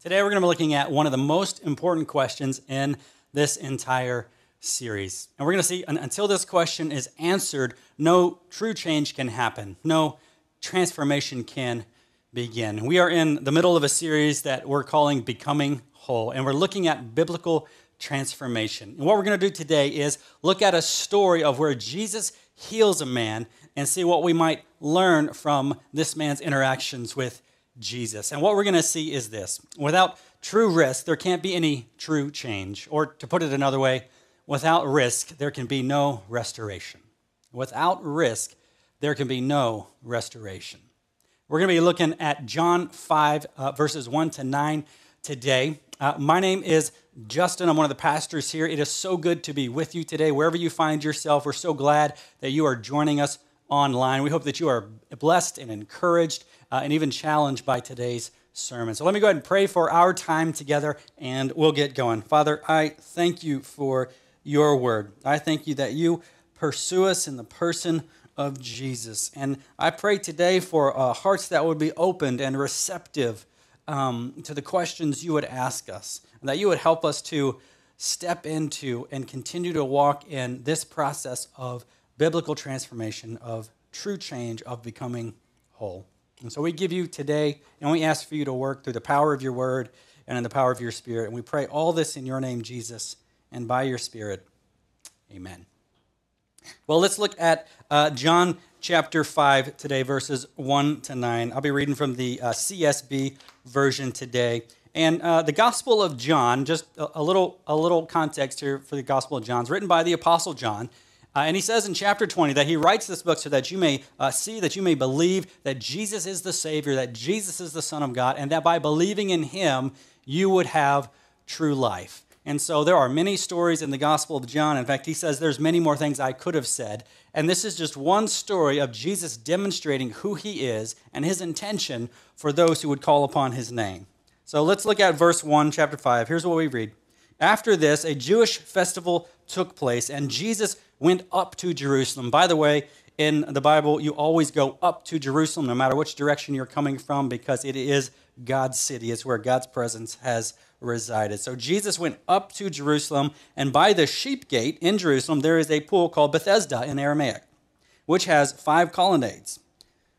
Today, we're going to be looking at one of the most important questions in this entire series. And we're going to see until this question is answered, no true change can happen, no transformation can begin. We are in the middle of a series that we're calling Becoming Whole, and we're looking at biblical transformation. And what we're going to do today is look at a story of where Jesus heals a man and see what we might learn from this man's interactions with Jesus. And what we're going to see is this without true risk, there can't be any true change. Or to put it another way, without risk, there can be no restoration. Without risk, there can be no restoration. We're going to be looking at John 5, uh, verses 1 to 9 today. Uh, my name is Justin. I'm one of the pastors here. It is so good to be with you today, wherever you find yourself. We're so glad that you are joining us online. We hope that you are blessed and encouraged uh, and even challenged by today's sermon. So let me go ahead and pray for our time together and we'll get going. Father, I thank you for your word. I thank you that you pursue us in the person of Jesus. And I pray today for uh, hearts that would be opened and receptive um, to the questions you would ask us, and that you would help us to step into and continue to walk in this process of biblical transformation, of true change, of becoming whole. And so we give you today, and we ask for you to work through the power of your word and in the power of your spirit. And we pray all this in your name, Jesus, and by your spirit. Amen. Well, let's look at uh, John chapter 5 today, verses 1 to 9. I'll be reading from the uh, CSB version today. And uh, the Gospel of John, just a, a, little, a little context here for the Gospel of John, is written by the Apostle John. Uh, and he says in chapter 20 that he writes this book so that you may uh, see, that you may believe that Jesus is the Savior, that Jesus is the Son of God, and that by believing in him, you would have true life. And so there are many stories in the Gospel of John. In fact, he says there's many more things I could have said. And this is just one story of Jesus demonstrating who he is and his intention for those who would call upon his name. So let's look at verse 1, chapter 5. Here's what we read. After this, a Jewish festival took place, and Jesus went up to Jerusalem. By the way, in the Bible, you always go up to Jerusalem, no matter which direction you're coming from, because it is God's city. It's where God's presence has resided. So Jesus went up to Jerusalem, and by the sheep gate in Jerusalem, there is a pool called Bethesda in Aramaic, which has five colonnades.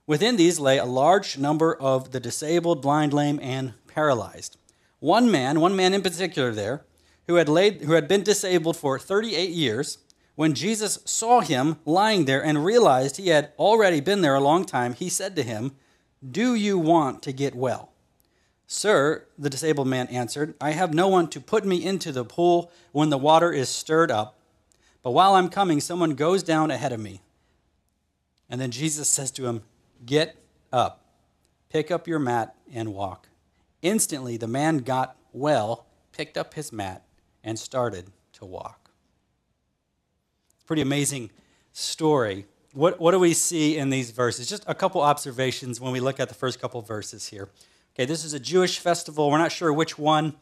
Within these lay a large number of the disabled, blind, lame, and paralyzed. One man, one man in particular there, who had, laid, who had been disabled for 38 years, when Jesus saw him lying there and realized he had already been there a long time, he said to him, Do you want to get well? Sir, the disabled man answered, I have no one to put me into the pool when the water is stirred up, but while I'm coming, someone goes down ahead of me. And then Jesus says to him, Get up, pick up your mat, and walk. Instantly, the man got well, picked up his mat, and started to walk. Pretty amazing story. What, what do we see in these verses? Just a couple observations when we look at the first couple verses here. Okay, this is a Jewish festival. We're not sure which one.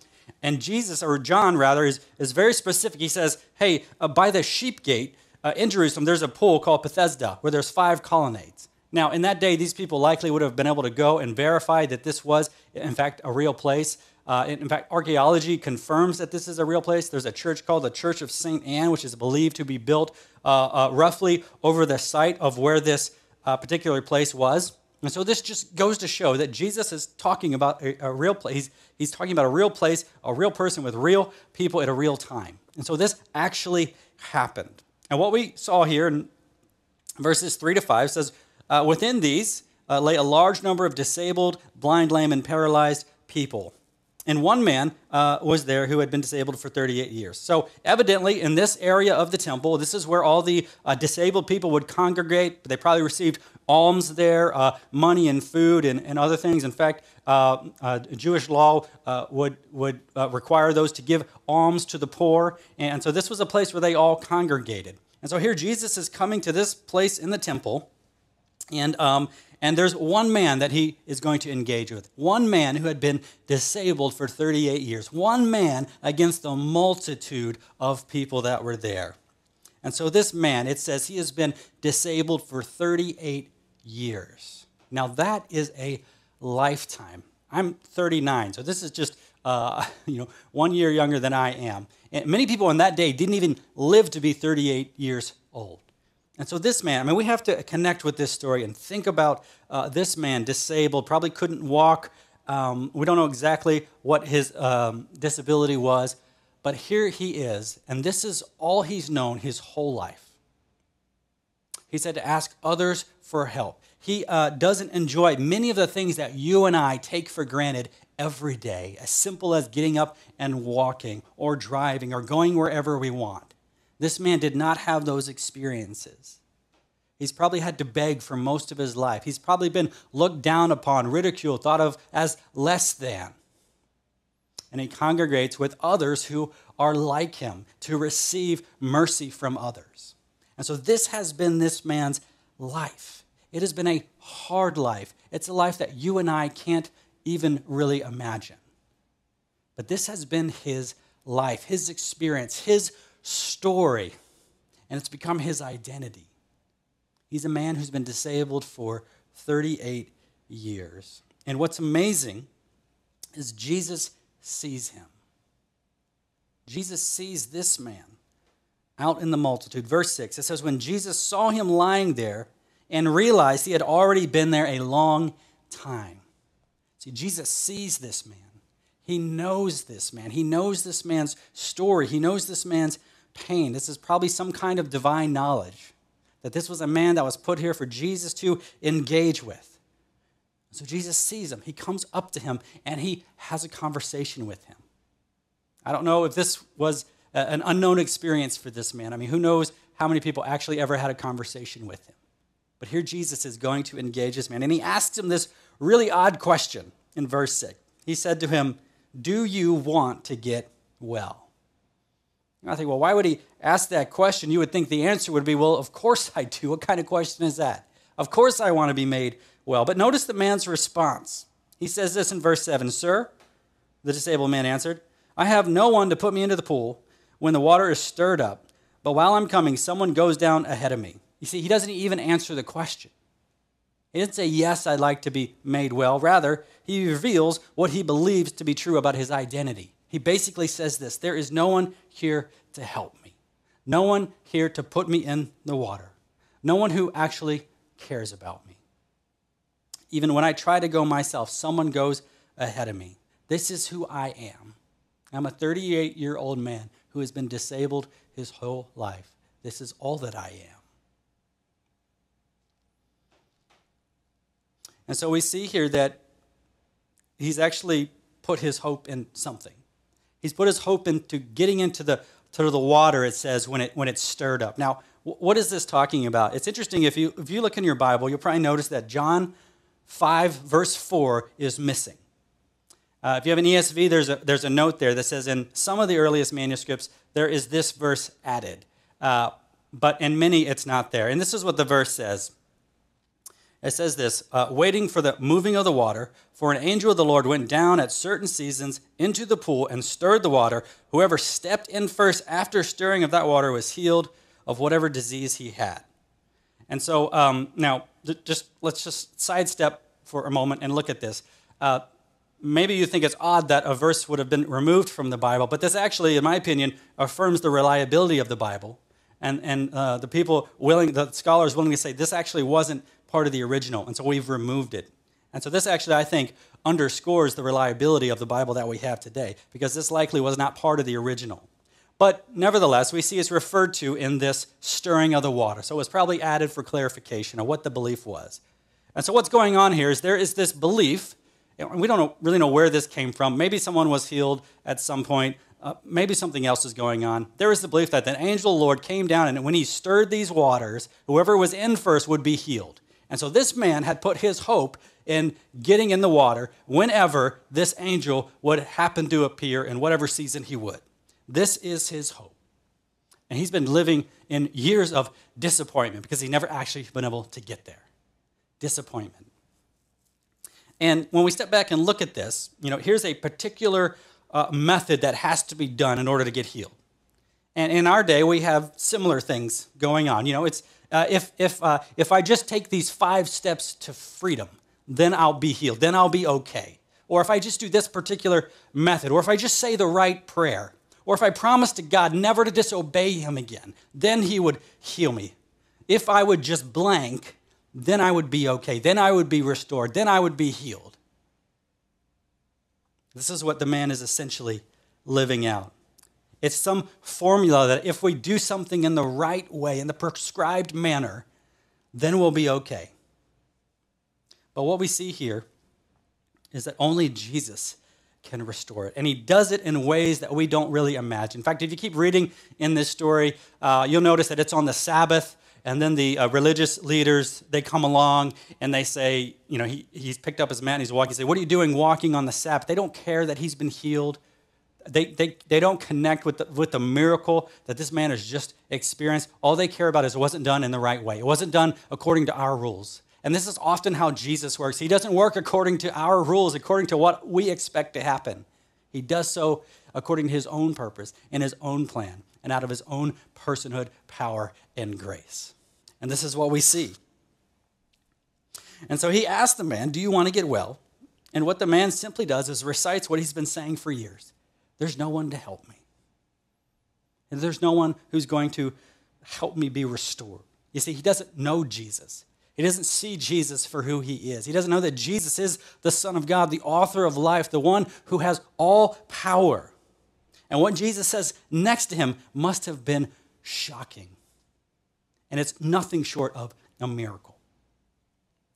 And Jesus, or John rather, is, is very specific. He says, Hey, uh, by the sheep gate uh, in Jerusalem, there's a pool called Bethesda where there's five colonnades. Now, in that day, these people likely would have been able to go and verify that this was, in fact, a real place. Uh, in fact, archaeology confirms that this is a real place. There's a church called the Church of St. Anne, which is believed to be built uh, uh, roughly over the site of where this uh, particular place was. And so this just goes to show that Jesus is talking about a, a real place. He's, he's talking about a real place, a real person with real people at a real time. And so this actually happened. And what we saw here in verses 3 to 5 says, uh, Within these uh, lay a large number of disabled, blind, lame, and paralyzed people. And one man uh, was there who had been disabled for 38 years. So, evidently, in this area of the temple, this is where all the uh, disabled people would congregate. They probably received alms there, uh, money and food and, and other things. In fact, uh, uh, Jewish law uh, would, would require those to give alms to the poor. And so, this was a place where they all congregated. And so, here Jesus is coming to this place in the temple. And um, and there's one man that he is going to engage with. One man who had been disabled for 38 years. One man against the multitude of people that were there. And so this man, it says he has been disabled for 38 years. Now that is a lifetime. I'm 39, so this is just uh, you know, one year younger than I am. And many people on that day didn't even live to be 38 years old. And so this man, I mean, we have to connect with this story and think about uh, this man, disabled, probably couldn't walk. Um, we don't know exactly what his um, disability was, but here he is, and this is all he's known his whole life. He said to ask others for help. He uh, doesn't enjoy many of the things that you and I take for granted every day, as simple as getting up and walking, or driving, or going wherever we want. This man did not have those experiences. He's probably had to beg for most of his life. He's probably been looked down upon, ridiculed, thought of as less than. And he congregates with others who are like him to receive mercy from others. And so this has been this man's life. It has been a hard life. It's a life that you and I can't even really imagine. But this has been his life, his experience, his story, and it's become his identity. He's a man who's been disabled for 38 years. And what's amazing is Jesus sees him. Jesus sees this man out in the multitude. Verse 6, it says, When Jesus saw him lying there and realized he had already been there a long time. See, Jesus sees this man. He knows this man. He knows this man's story. He knows this man's pain. This is probably some kind of divine knowledge that this was a man that was put here for Jesus to engage with. So Jesus sees him. He comes up to him and he has a conversation with him. I don't know if this was an unknown experience for this man. I mean, who knows how many people actually ever had a conversation with him. But here Jesus is going to engage this man. And he asks him this really odd question in verse 6. He said to him, Do you want to get well? And I think, well, why would he ask that question? You would think the answer would be, well, of course I do. What kind of question is that? Of course I want to be made well. But notice the man's response. He says this in verse 7 Sir, the disabled man answered, I have no one to put me into the pool when the water is stirred up, but while I'm coming, someone goes down ahead of me. You see, he doesn't even answer the question. He didn't say, Yes, I'd like to be made well. Rather, he reveals what he believes to be true about his identity. He basically says this There is no one here to help me, no one here to put me in the water, no one who actually cares about me. Even when I try to go myself, someone goes ahead of me. This is who I am. I'm a 38 year old man who has been disabled his whole life. This is all that I am. And so we see here that he's actually put his hope in something. He's put his hope into getting into the to the water. It says when it when it's stirred up. Now, what is this talking about? It's interesting if you if you look in your Bible, you'll probably notice that John five verse four is missing. Uh, if you have an ESV, there's a there's a note there that says in some of the earliest manuscripts there is this verse added, uh, but in many it's not there. And this is what the verse says. It says this uh, waiting for the moving of the water, for an angel of the Lord went down at certain seasons into the pool and stirred the water. Whoever stepped in first after stirring of that water was healed of whatever disease he had. And so um, now, just let's just sidestep for a moment and look at this. Uh, maybe you think it's odd that a verse would have been removed from the Bible, but this actually, in my opinion, affirms the reliability of the Bible. And, and uh, the people willing, the scholars willing to say this actually wasn't part of the original, and so we've removed it. And so this actually, I think, underscores the reliability of the Bible that we have today, because this likely was not part of the original. But nevertheless, we see it's referred to in this stirring of the water. So it was probably added for clarification of what the belief was. And so what's going on here is there is this belief, and we don't really know where this came from. Maybe someone was healed at some point. Uh, maybe something else is going on. There is the belief that the angel of the Lord came down, and when he stirred these waters, whoever was in first would be healed. And so this man had put his hope in getting in the water whenever this angel would happen to appear in whatever season he would. This is his hope. And he's been living in years of disappointment because he never actually been able to get there. Disappointment. And when we step back and look at this, you know, here's a particular uh, method that has to be done in order to get healed. And in our day, we have similar things going on. You know, it's uh, if, if, uh, if I just take these five steps to freedom, then I'll be healed. Then I'll be okay. or if I just do this particular method, or if I just say the right prayer, or if I promise to God never to disobey Him again, then He would heal me. If I would just blank, then I would be okay. Then I would be restored. Then I would be healed. This is what the man is essentially living out. It's some formula that if we do something in the right way, in the prescribed manner, then we'll be okay. But what we see here is that only Jesus can restore it. And he does it in ways that we don't really imagine. In fact, if you keep reading in this story, uh, you'll notice that it's on the Sabbath. And then the uh, religious leaders, they come along and they say, you know, he, he's picked up his mat and he's walking. They say, What are you doing walking on the Sabbath? They don't care that he's been healed. They, they, they don't connect with the, with the miracle that this man has just experienced. All they care about is it wasn't done in the right way, it wasn't done according to our rules. And this is often how Jesus works. He doesn't work according to our rules, according to what we expect to happen. He does so according to his own purpose and his own plan and out of his own personhood, power, and grace. And this is what we see. And so he asked the man, Do you want to get well? And what the man simply does is recites what he's been saying for years There's no one to help me. And there's no one who's going to help me be restored. You see, he doesn't know Jesus. He doesn't see Jesus for who he is. He doesn't know that Jesus is the Son of God, the author of life, the one who has all power. And what Jesus says next to him must have been shocking. And it's nothing short of a miracle.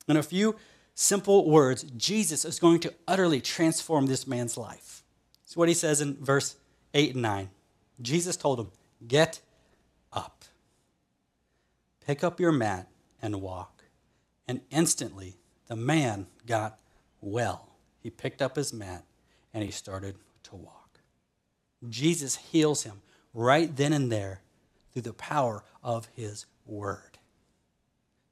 In a few simple words, Jesus is going to utterly transform this man's life. It's what he says in verse 8 and 9. Jesus told him, Get up, pick up your mat, and walk. And instantly the man got well. He picked up his mat and he started to walk. Jesus heals him right then and there through the power of his word.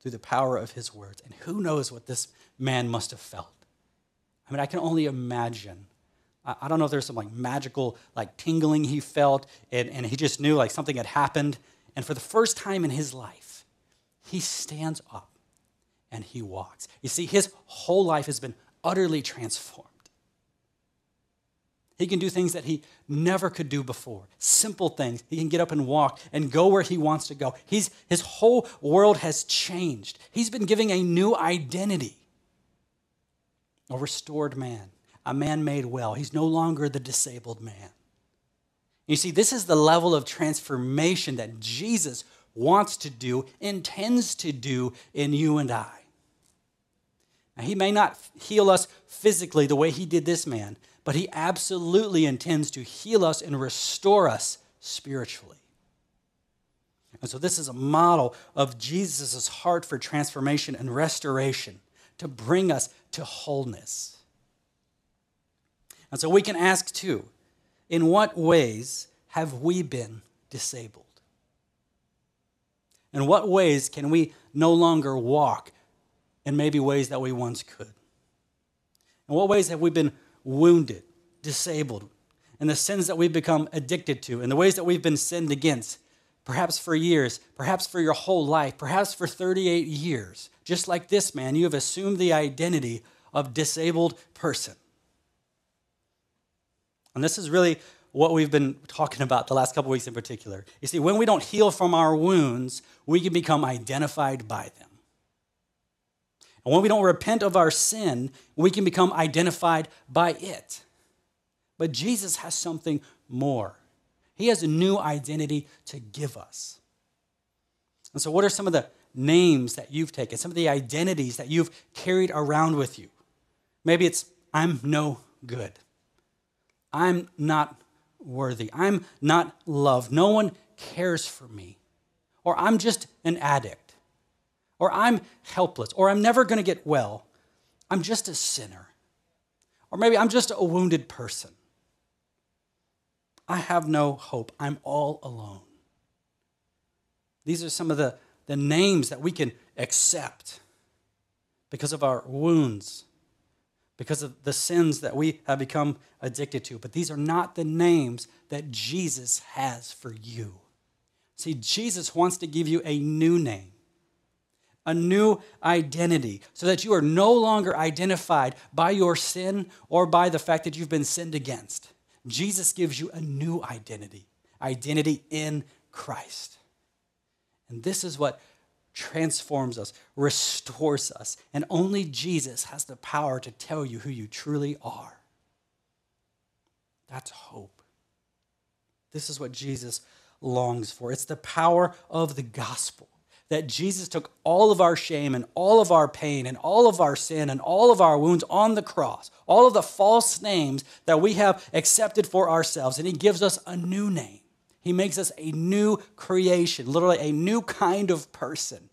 Through the power of his words. And who knows what this man must have felt? I mean, I can only imagine. I don't know if there's some like magical like tingling he felt, and, and he just knew like something had happened. And for the first time in his life, he stands up and he walks. You see, his whole life has been utterly transformed. He can do things that he never could do before. Simple things. He can get up and walk and go where he wants to go. He's, his whole world has changed. He's been giving a new identity. A restored man, a man made well. He's no longer the disabled man. You see, this is the level of transformation that Jesus wants to do, intends to do in you and I. Now, he may not heal us physically the way he did this man, but he absolutely intends to heal us and restore us spiritually. And so, this is a model of Jesus' heart for transformation and restoration to bring us to wholeness. And so, we can ask too in what ways have we been disabled? In what ways can we no longer walk in maybe ways that we once could? In what ways have we been wounded, disabled, and the sins that we've become addicted to, and the ways that we've been sinned against, perhaps for years, perhaps for your whole life, perhaps for 38 years. Just like this man, you have assumed the identity of disabled person. And this is really what we've been talking about the last couple weeks in particular. You see, when we don't heal from our wounds, we can become identified by them. And when we don't repent of our sin, we can become identified by it. But Jesus has something more. He has a new identity to give us. And so, what are some of the names that you've taken, some of the identities that you've carried around with you? Maybe it's, I'm no good. I'm not worthy. I'm not loved. No one cares for me. Or I'm just an addict or I'm helpless, or I'm never going to get well. I'm just a sinner. Or maybe I'm just a wounded person. I have no hope. I'm all alone. These are some of the, the names that we can accept because of our wounds, because of the sins that we have become addicted to. But these are not the names that Jesus has for you. See, Jesus wants to give you a new name a new identity so that you are no longer identified by your sin or by the fact that you've been sinned against. Jesus gives you a new identity, identity in Christ. And this is what transforms us, restores us, and only Jesus has the power to tell you who you truly are. That's hope. This is what Jesus longs for. It's the power of the gospel that Jesus took all of our shame and all of our pain and all of our sin and all of our wounds on the cross, all of the false names that we have accepted for ourselves, and He gives us a new name. He makes us a new creation, literally a new kind of person.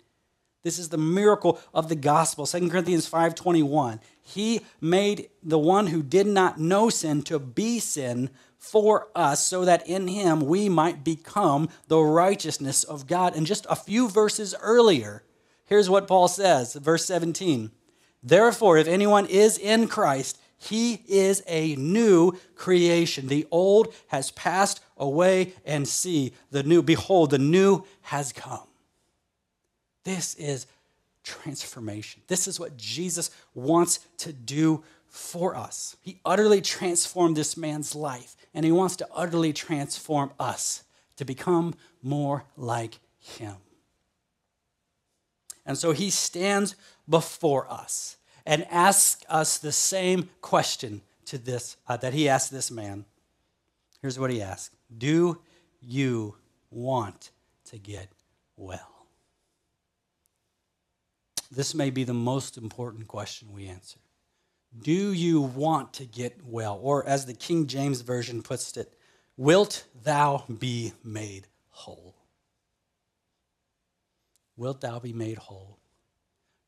This is the miracle of the gospel. 2 Corinthians 5:21. He made the one who did not know sin to be sin for us so that in him we might become the righteousness of God. And just a few verses earlier, here's what Paul says, verse 17. Therefore, if anyone is in Christ, he is a new creation. The old has passed away, and see, the new, behold, the new has come. This is transformation. This is what Jesus wants to do for us. He utterly transformed this man's life, and he wants to utterly transform us to become more like him. And so he stands before us and asks us the same question to this uh, that he asked this man. Here's what he asked Do you want to get well? This may be the most important question we answer. Do you want to get well? Or, as the King James Version puts it, wilt thou be made whole? Wilt thou be made whole?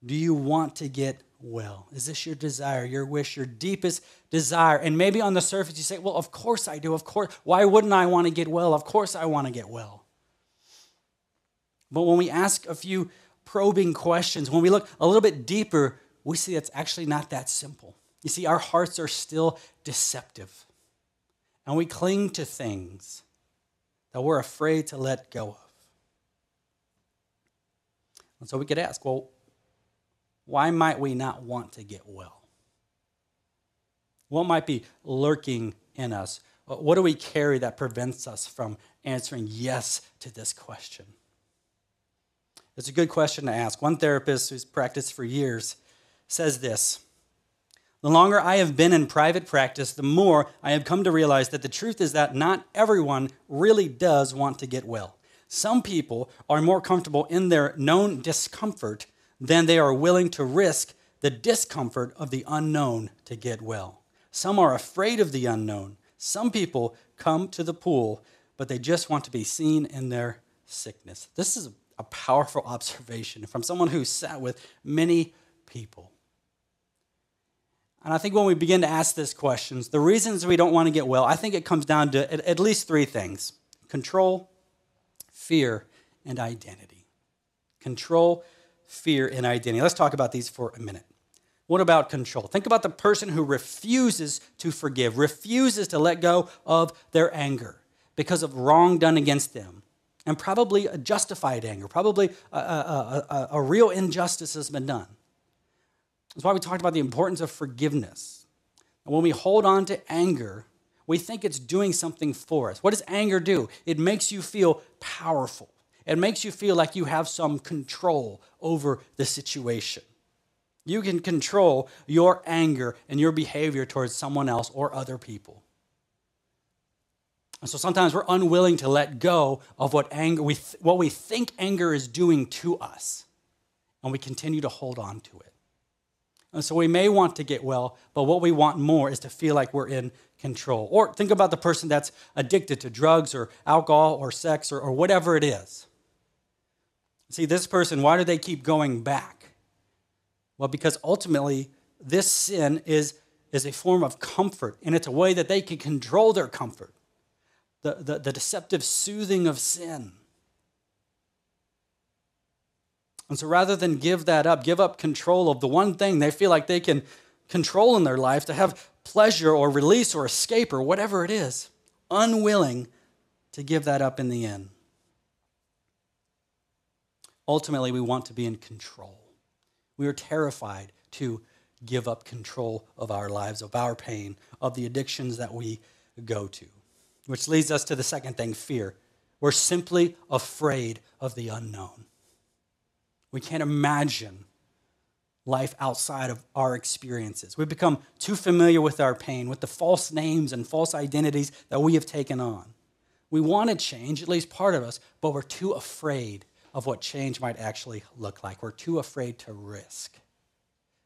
Do you want to get well? Is this your desire, your wish, your deepest desire? And maybe on the surface you say, well, of course I do. Of course. Why wouldn't I want to get well? Of course I want to get well. But when we ask a few probing questions, when we look a little bit deeper, we see it's actually not that simple. You see, our hearts are still deceptive, and we cling to things that we're afraid to let go of. And so we could ask, well, why might we not want to get well? What might be lurking in us? What do we carry that prevents us from answering yes to this question? It's a good question to ask. One therapist who's practiced for years says this The longer I have been in private practice, the more I have come to realize that the truth is that not everyone really does want to get well. Some people are more comfortable in their known discomfort then they are willing to risk the discomfort of the unknown to get well. Some are afraid of the unknown. Some people come to the pool, but they just want to be seen in their sickness. This is a powerful observation from someone who sat with many people. And I think when we begin to ask these questions, the reasons we don't want to get well, I think it comes down to at least three things control, fear, and identity. Control, fear, and identity. Let's talk about these for a minute. What about control? Think about the person who refuses to forgive, refuses to let go of their anger because of wrong done against them, and probably a justified anger, probably a, a, a, a real injustice has been done. That's why we talked about the importance of forgiveness. And when we hold on to anger, we think it's doing something for us. What does anger do? It makes you feel powerful. It makes you feel like you have some control over the situation. You can control your anger and your behavior towards someone else or other people. And so sometimes we're unwilling to let go of what anger we th- what we think anger is doing to us, and we continue to hold on to it. And so we may want to get well, but what we want more is to feel like we're in control. Or think about the person that's addicted to drugs or alcohol or sex or, or whatever it is. See, this person, why do they keep going back? Well, because ultimately, this sin is, is a form of comfort, and it's a way that they can control their comfort. The, the, the deceptive soothing of sin. And so rather than give that up, give up control of the one thing they feel like they can control in their life to have pleasure or release or escape or whatever it is, unwilling to give that up in the end. Ultimately we want to be in control. We are terrified to give up control of our lives, of our pain, of the addictions that we go to. Which leads us to the second thing fear. We're simply afraid of the unknown. We can't imagine life outside of our experiences. We've become too familiar with our pain, with the false names and false identities that we have taken on. We want to change, at least part of us, but we're too afraid of what change might actually look like. We're too afraid to risk.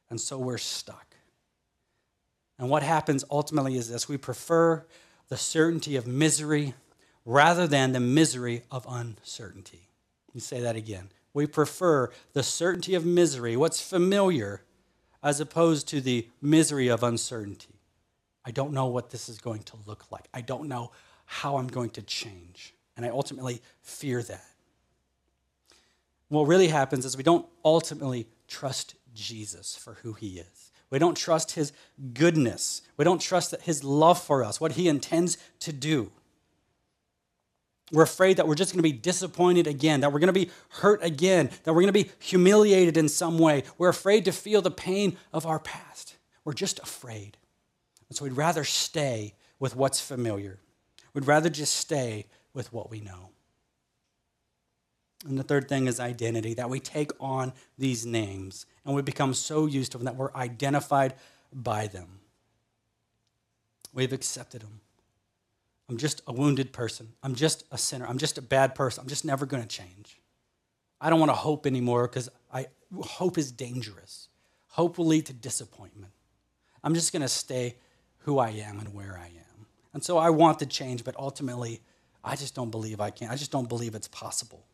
And so we're stuck. And what happens ultimately is this we prefer the certainty of misery rather than the misery of uncertainty. Let me say that again. We prefer the certainty of misery, what's familiar, as opposed to the misery of uncertainty. I don't know what this is going to look like. I don't know how I'm going to change. And I ultimately fear that. What really happens is we don't ultimately trust Jesus for who he is. We don't trust his goodness. We don't trust that his love for us, what he intends to do. We're afraid that we're just going to be disappointed again, that we're going to be hurt again, that we're going to be humiliated in some way. We're afraid to feel the pain of our past. We're just afraid. And so we'd rather stay with what's familiar. We'd rather just stay with what we know. And the third thing is identity, that we take on these names and we become so used to them that we're identified by them. We've accepted them. I'm just a wounded person. I'm just a sinner. I'm just a bad person. I'm just never going to change. I don't want to hope anymore because I hope is dangerous. Hope will lead to disappointment. I'm just going to stay who I am and where I am. And so I want to change, but ultimately, I just don't believe I can. I just don't believe it's possible.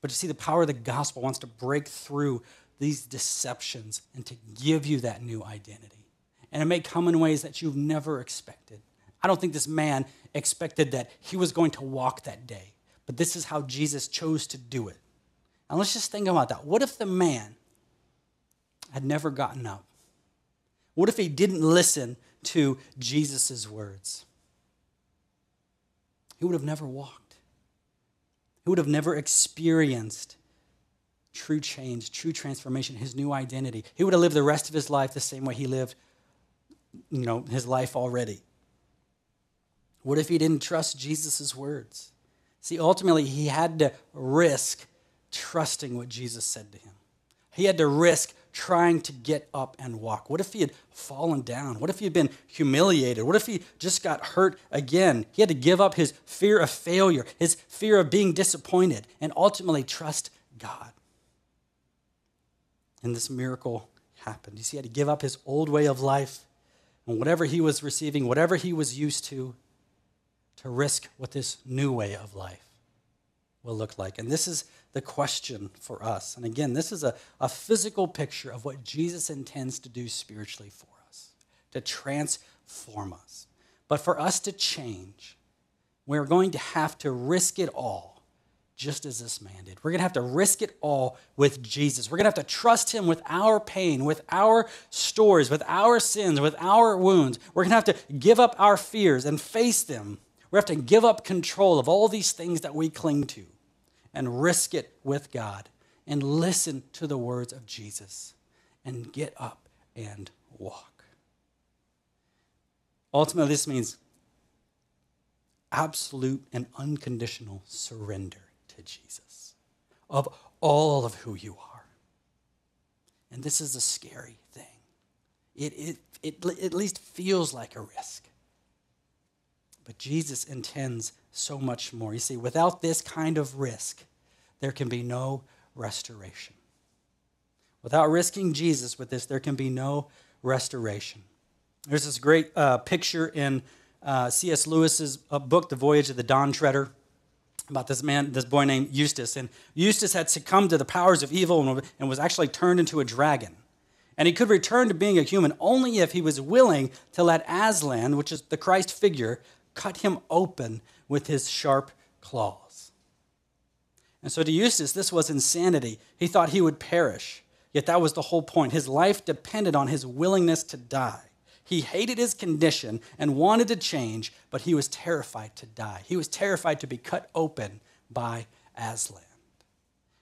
But to see, the power of the gospel wants to break through these deceptions and to give you that new identity. And it may come in ways that you've never expected. I don't think this man expected that he was going to walk that day, but this is how Jesus chose to do it. And let's just think about that. What if the man had never gotten up? What if he didn't listen to Jesus' words? He would have never walked. He would have never experienced true change, true transformation, his new identity. He would have lived the rest of his life the same way he lived, you know, his life already. What if he didn't trust Jesus' words? See, ultimately, he had to risk trusting what Jesus said to him. He had to risk trying to get up and walk. What if he had fallen down? What if he had been humiliated? What if he just got hurt again? He had to give up his fear of failure, his fear of being disappointed, and ultimately trust God. And this miracle happened. You see, he had to give up his old way of life and whatever he was receiving, whatever he was used to, to risk what this new way of life will look like. And this is the question for us. And again, this is a, a physical picture of what Jesus intends to do spiritually for us, to transform us. But for us to change, we're going to have to risk it all just as this man did. We're going to have to risk it all with Jesus. We're going to have to trust him with our pain, with our stories, with our sins, with our wounds. We're going to have to give up our fears and face them we have to give up control of all these things that we cling to and risk it with God and listen to the words of Jesus and get up and walk. Ultimately, this means absolute and unconditional surrender to Jesus of all of who you are. And this is a scary thing. It, it, it, it at least feels like a risk. But Jesus intends so much more. You see, without this kind of risk, there can be no restoration. Without risking Jesus with this, there can be no restoration. There's this great uh, picture in uh, C.S. Lewis's uh, book, The Voyage of the Dawn Treader, about this man, this boy named Eustace. And Eustace had succumbed to the powers of evil and, and was actually turned into a dragon. And he could return to being a human only if he was willing to let Aslan, which is the Christ figure, cut him open with his sharp claws. And so to Eustace, this was insanity. He thought he would perish. Yet that was the whole point. His life depended on his willingness to die. He hated his condition and wanted to change, but he was terrified to die. He was terrified to be cut open by Aslan.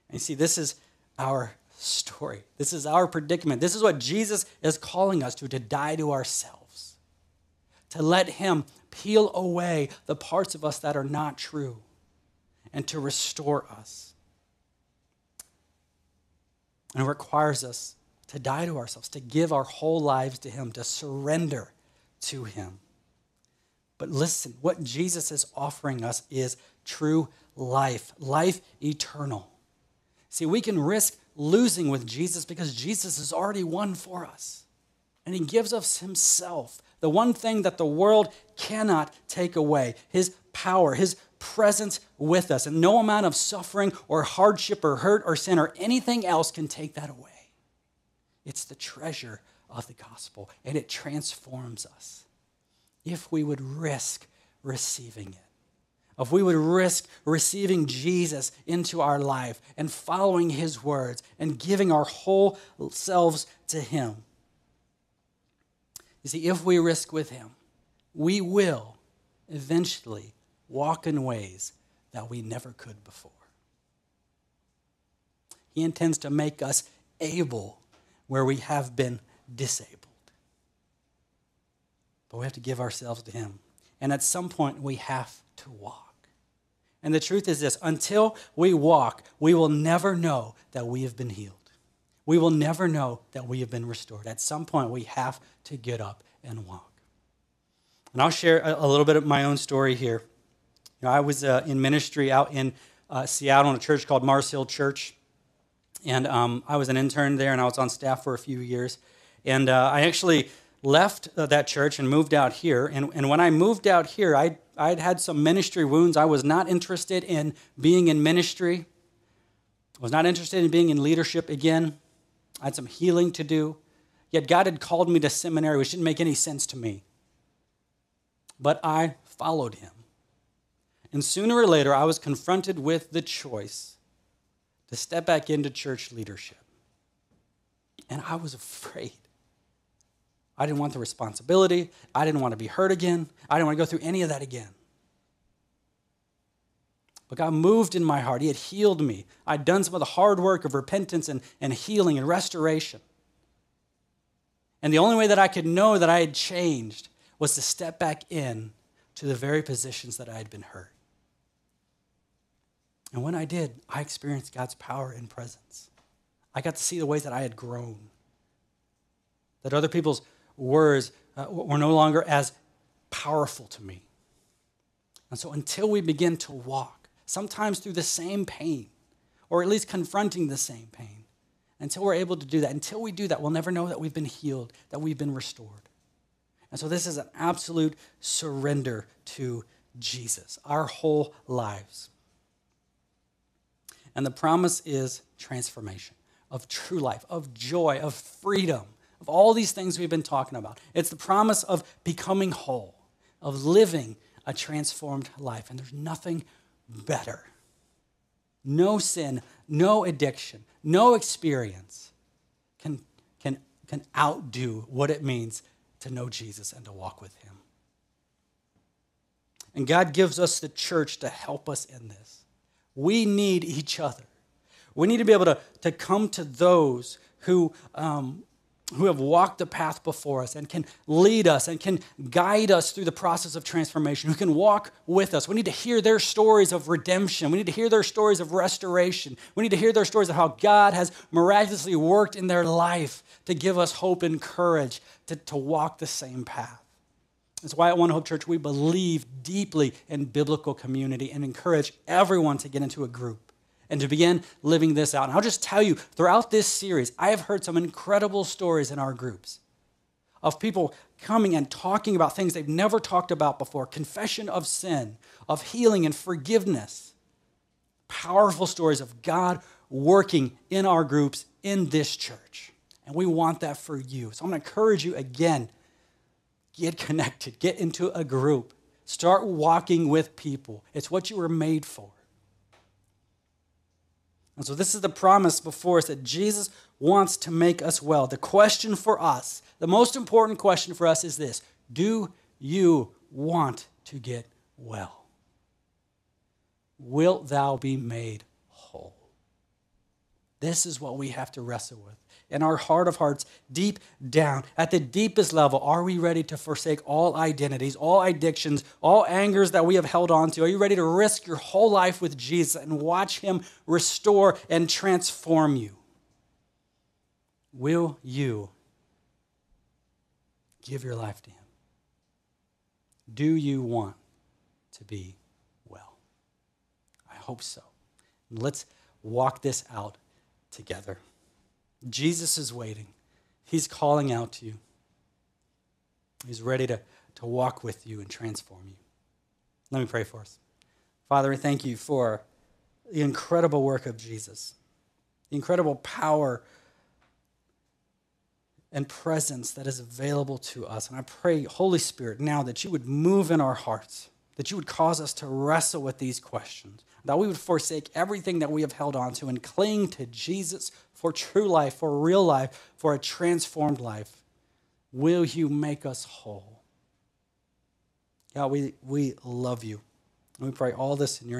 And you see, this is our story. This is our predicament. This is what Jesus is calling us to to die to ourselves, to let Him peel away the parts of us that are not true, and to restore us. And it requires us to die to ourselves, to give our whole lives to Him, to surrender to Him. But listen, what Jesus is offering us is true life, life eternal. See, we can risk losing with Jesus because Jesus has already won for us. And he gives us himself, the one thing that the world cannot take away his power, his presence with us. And no amount of suffering or hardship or hurt or sin or anything else can take that away. It's the treasure of the gospel, and it transforms us if we would risk receiving it if we would risk receiving Jesus into our life and following his words and giving our whole selves to him. You see, if we risk with him, we will eventually walk in ways that we never could before. He intends to make us able where we have been disabled. But we have to give ourselves to him. And at some point, we have to walk. And the truth is this until we walk, we will never know that we have been healed. We will never know that we have been restored. At some point, we have to get up and walk. And I'll share a, little bit of my own story here. You know, I was uh, in ministry out in uh, Seattle in a church called Mars Hill Church. And um, I was an intern there, and I was on staff for a few years. And uh, I actually left uh, that church and moved out here. And, and when I moved out here, I I'd had some ministry wounds. I was not interested in being in ministry. I was not interested in being in leadership again. I had some healing to do. Yet God had called me to seminary, which didn't make any sense to me. But I followed him. And sooner or later, I was confronted with the choice to step back into church leadership. And I was afraid. I didn't want the responsibility. I didn't want to be hurt again. I didn't want to go through any of that again. But God moved in my heart. He had healed me. I'd done some of the hard work of repentance and, and healing and restoration. And the only way that I could know that I had changed was to step back in to the very positions that I had been hurt. And when I did, I experienced God's power and presence. I got to see the ways that I had grown, that other people's words uh, were no longer as powerful to me. And so until we begin to walk, sometimes through the same pain, or at least confronting the same pain, until we're able to do that, until we do that, we'll never know that we've been healed, that we've been restored. And so this is an absolute surrender to Jesus, our whole lives. And the promise is transformation of true life, of joy, of freedom of all these things we've been talking about. It's the promise of becoming whole, of living a transformed life. And there's nothing better. No sin, no addiction, no experience can, can, can outdo what it means to know Jesus and to walk with Him. And God gives us the church to help us in this. We need each other. We need to be able to, to come to those who, um, who have walked the path before us and can lead us and can guide us through the process of transformation, who can walk with us. We need to hear their stories of redemption. We need to hear their stories of restoration. We need to hear their stories of how God has miraculously worked in their life to give us hope and courage to, to walk the same path. That's why at One Hope Church, we believe deeply in biblical community and encourage everyone to get into a group and to begin living this out. And I'll just tell you, throughout this series, I have heard some incredible stories in our groups of people coming and talking about things they've never talked about before confession of sin, of healing and forgiveness. Powerful stories of God working in our groups in this church. And we want that for you. So I'm going to encourage you again get connected, get into a group, start walking with people. It's what you were made for. And so, this is the promise before us that Jesus wants to make us well. The question for us, the most important question for us is this Do you want to get well? Wilt thou be made whole? This is what we have to wrestle with. In our heart of hearts, deep down, at the deepest level, are we ready to forsake all identities, all addictions, all angers that we have held on to? Are you ready to risk your whole life with Jesus and watch Him restore and transform you? Will you give your life to Him? Do you want to be well? I hope so. Let's walk this out together. Jesus is waiting. He's calling out to you. He's ready to, to walk with you and transform you. Let me pray for us. Father, we thank you for the incredible work of Jesus, the incredible power and presence that is available to us. And I pray, Holy Spirit, now that you would move in our hearts, that you would cause us to wrestle with these questions, that we would forsake everything that we have held on to and cling to Jesus for true life, for real life, for a transformed life. Will you make us whole? God, we, we love you. We pray all this in your name.